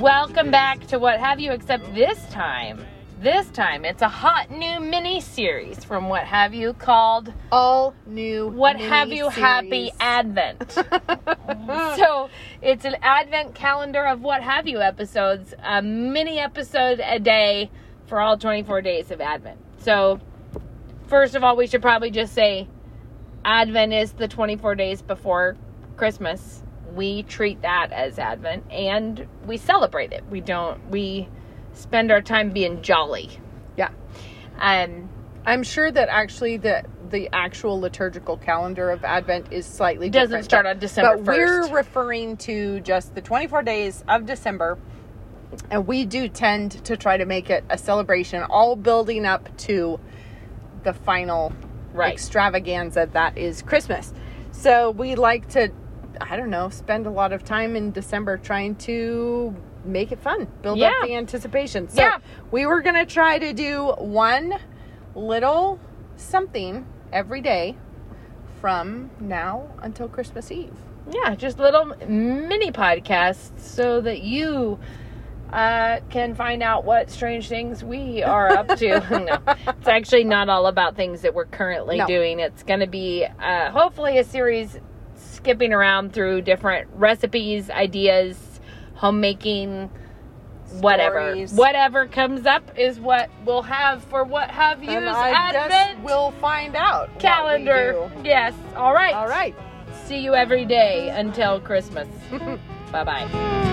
welcome back to What Have You, except this time, this time it's a hot new mini series from What Have You called All new. What Have You Happy Advent. so it's an Advent calendar of What Have You episodes, a mini episode a day for all 24 days of Advent. So, first of all, we should probably just say Advent is the 24 days before Christmas. We treat that as Advent and we celebrate it. We don't, we spend our time being jolly. Yeah. Um, I'm sure that actually the the actual liturgical calendar of Advent is slightly Doesn't different. start on December But we're referring to just the 24 days of December. And we do tend to try to make it a celebration, all building up to the final Right. extravaganza that is Christmas. So we like to, I don't know, spend a lot of time in December trying to make it fun, build up the anticipation. So Yeah. we were going to try to do one little something every day from now until Christmas Eve. yeah, just little mini podcasts so that you uh, can find out what strange things we are up to. no, it's actually not all about things that we're currently No. doing. It's going to be uh, hopefully a series skipping around through different recipes, ideas, homemaking. Whatever, Stories. whatever comes up is what we'll have for what have you Advent we'll find out. calendar. Yes, all right. All right. See you every day until Christmas. bye bye.